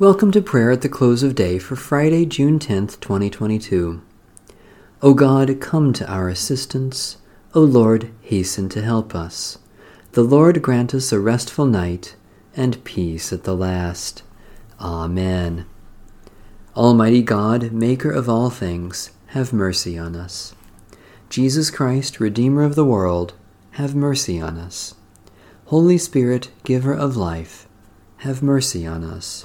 Welcome to prayer at the close of day for Friday, June 10th, 2022. O God, come to our assistance. O Lord, hasten to help us. The Lord grant us a restful night and peace at the last. Amen. Almighty God, Maker of all things, have mercy on us. Jesus Christ, Redeemer of the world, have mercy on us. Holy Spirit, Giver of life, have mercy on us.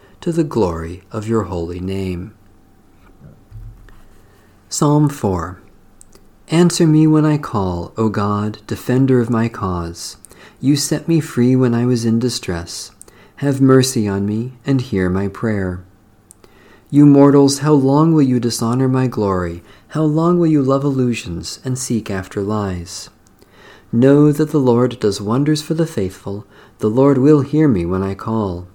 to the glory of your holy name. Psalm 4 Answer me when I call, O God, defender of my cause. You set me free when I was in distress. Have mercy on me and hear my prayer. You mortals, how long will you dishonor my glory? How long will you love illusions and seek after lies? Know that the Lord does wonders for the faithful. The Lord will hear me when I call.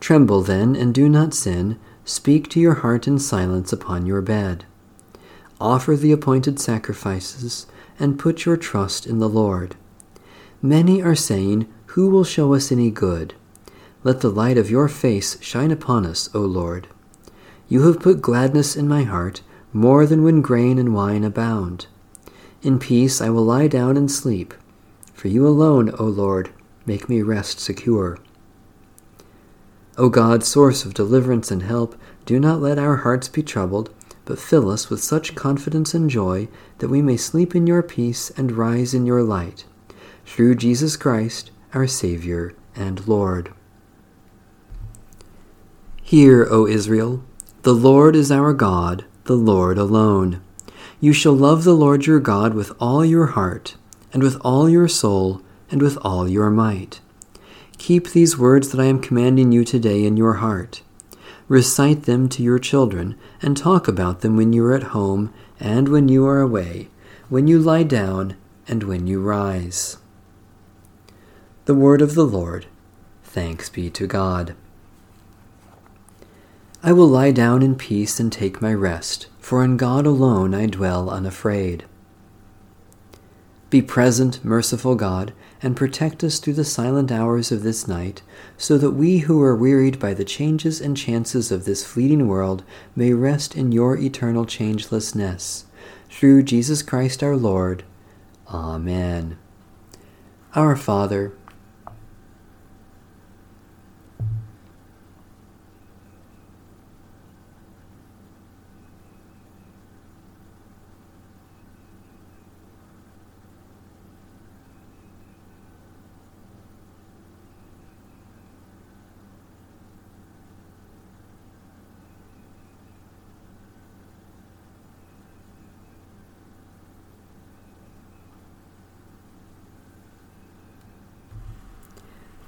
Tremble then, and do not sin. Speak to your heart in silence upon your bed. Offer the appointed sacrifices, and put your trust in the Lord. Many are saying, Who will show us any good? Let the light of your face shine upon us, O Lord. You have put gladness in my heart, more than when grain and wine abound. In peace I will lie down and sleep. For you alone, O Lord, make me rest secure. O God, source of deliverance and help, do not let our hearts be troubled, but fill us with such confidence and joy that we may sleep in your peace and rise in your light. Through Jesus Christ, our Savior and Lord. Hear, O Israel, the Lord is our God, the Lord alone. You shall love the Lord your God with all your heart, and with all your soul, and with all your might. Keep these words that I am commanding you today in your heart. Recite them to your children, and talk about them when you are at home and when you are away, when you lie down and when you rise. The word of the Lord. Thanks be to God. I will lie down in peace and take my rest, for in God alone I dwell unafraid. Be present, merciful God, and protect us through the silent hours of this night, so that we who are wearied by the changes and chances of this fleeting world may rest in your eternal changelessness. Through Jesus Christ our Lord. Amen. Our Father,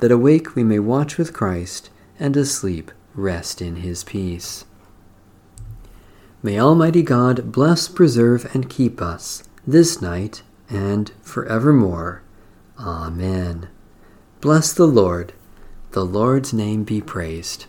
that awake we may watch with Christ, and asleep rest in his peace. May Almighty God bless, preserve, and keep us this night and forevermore. Amen. Bless the Lord. The Lord's name be praised.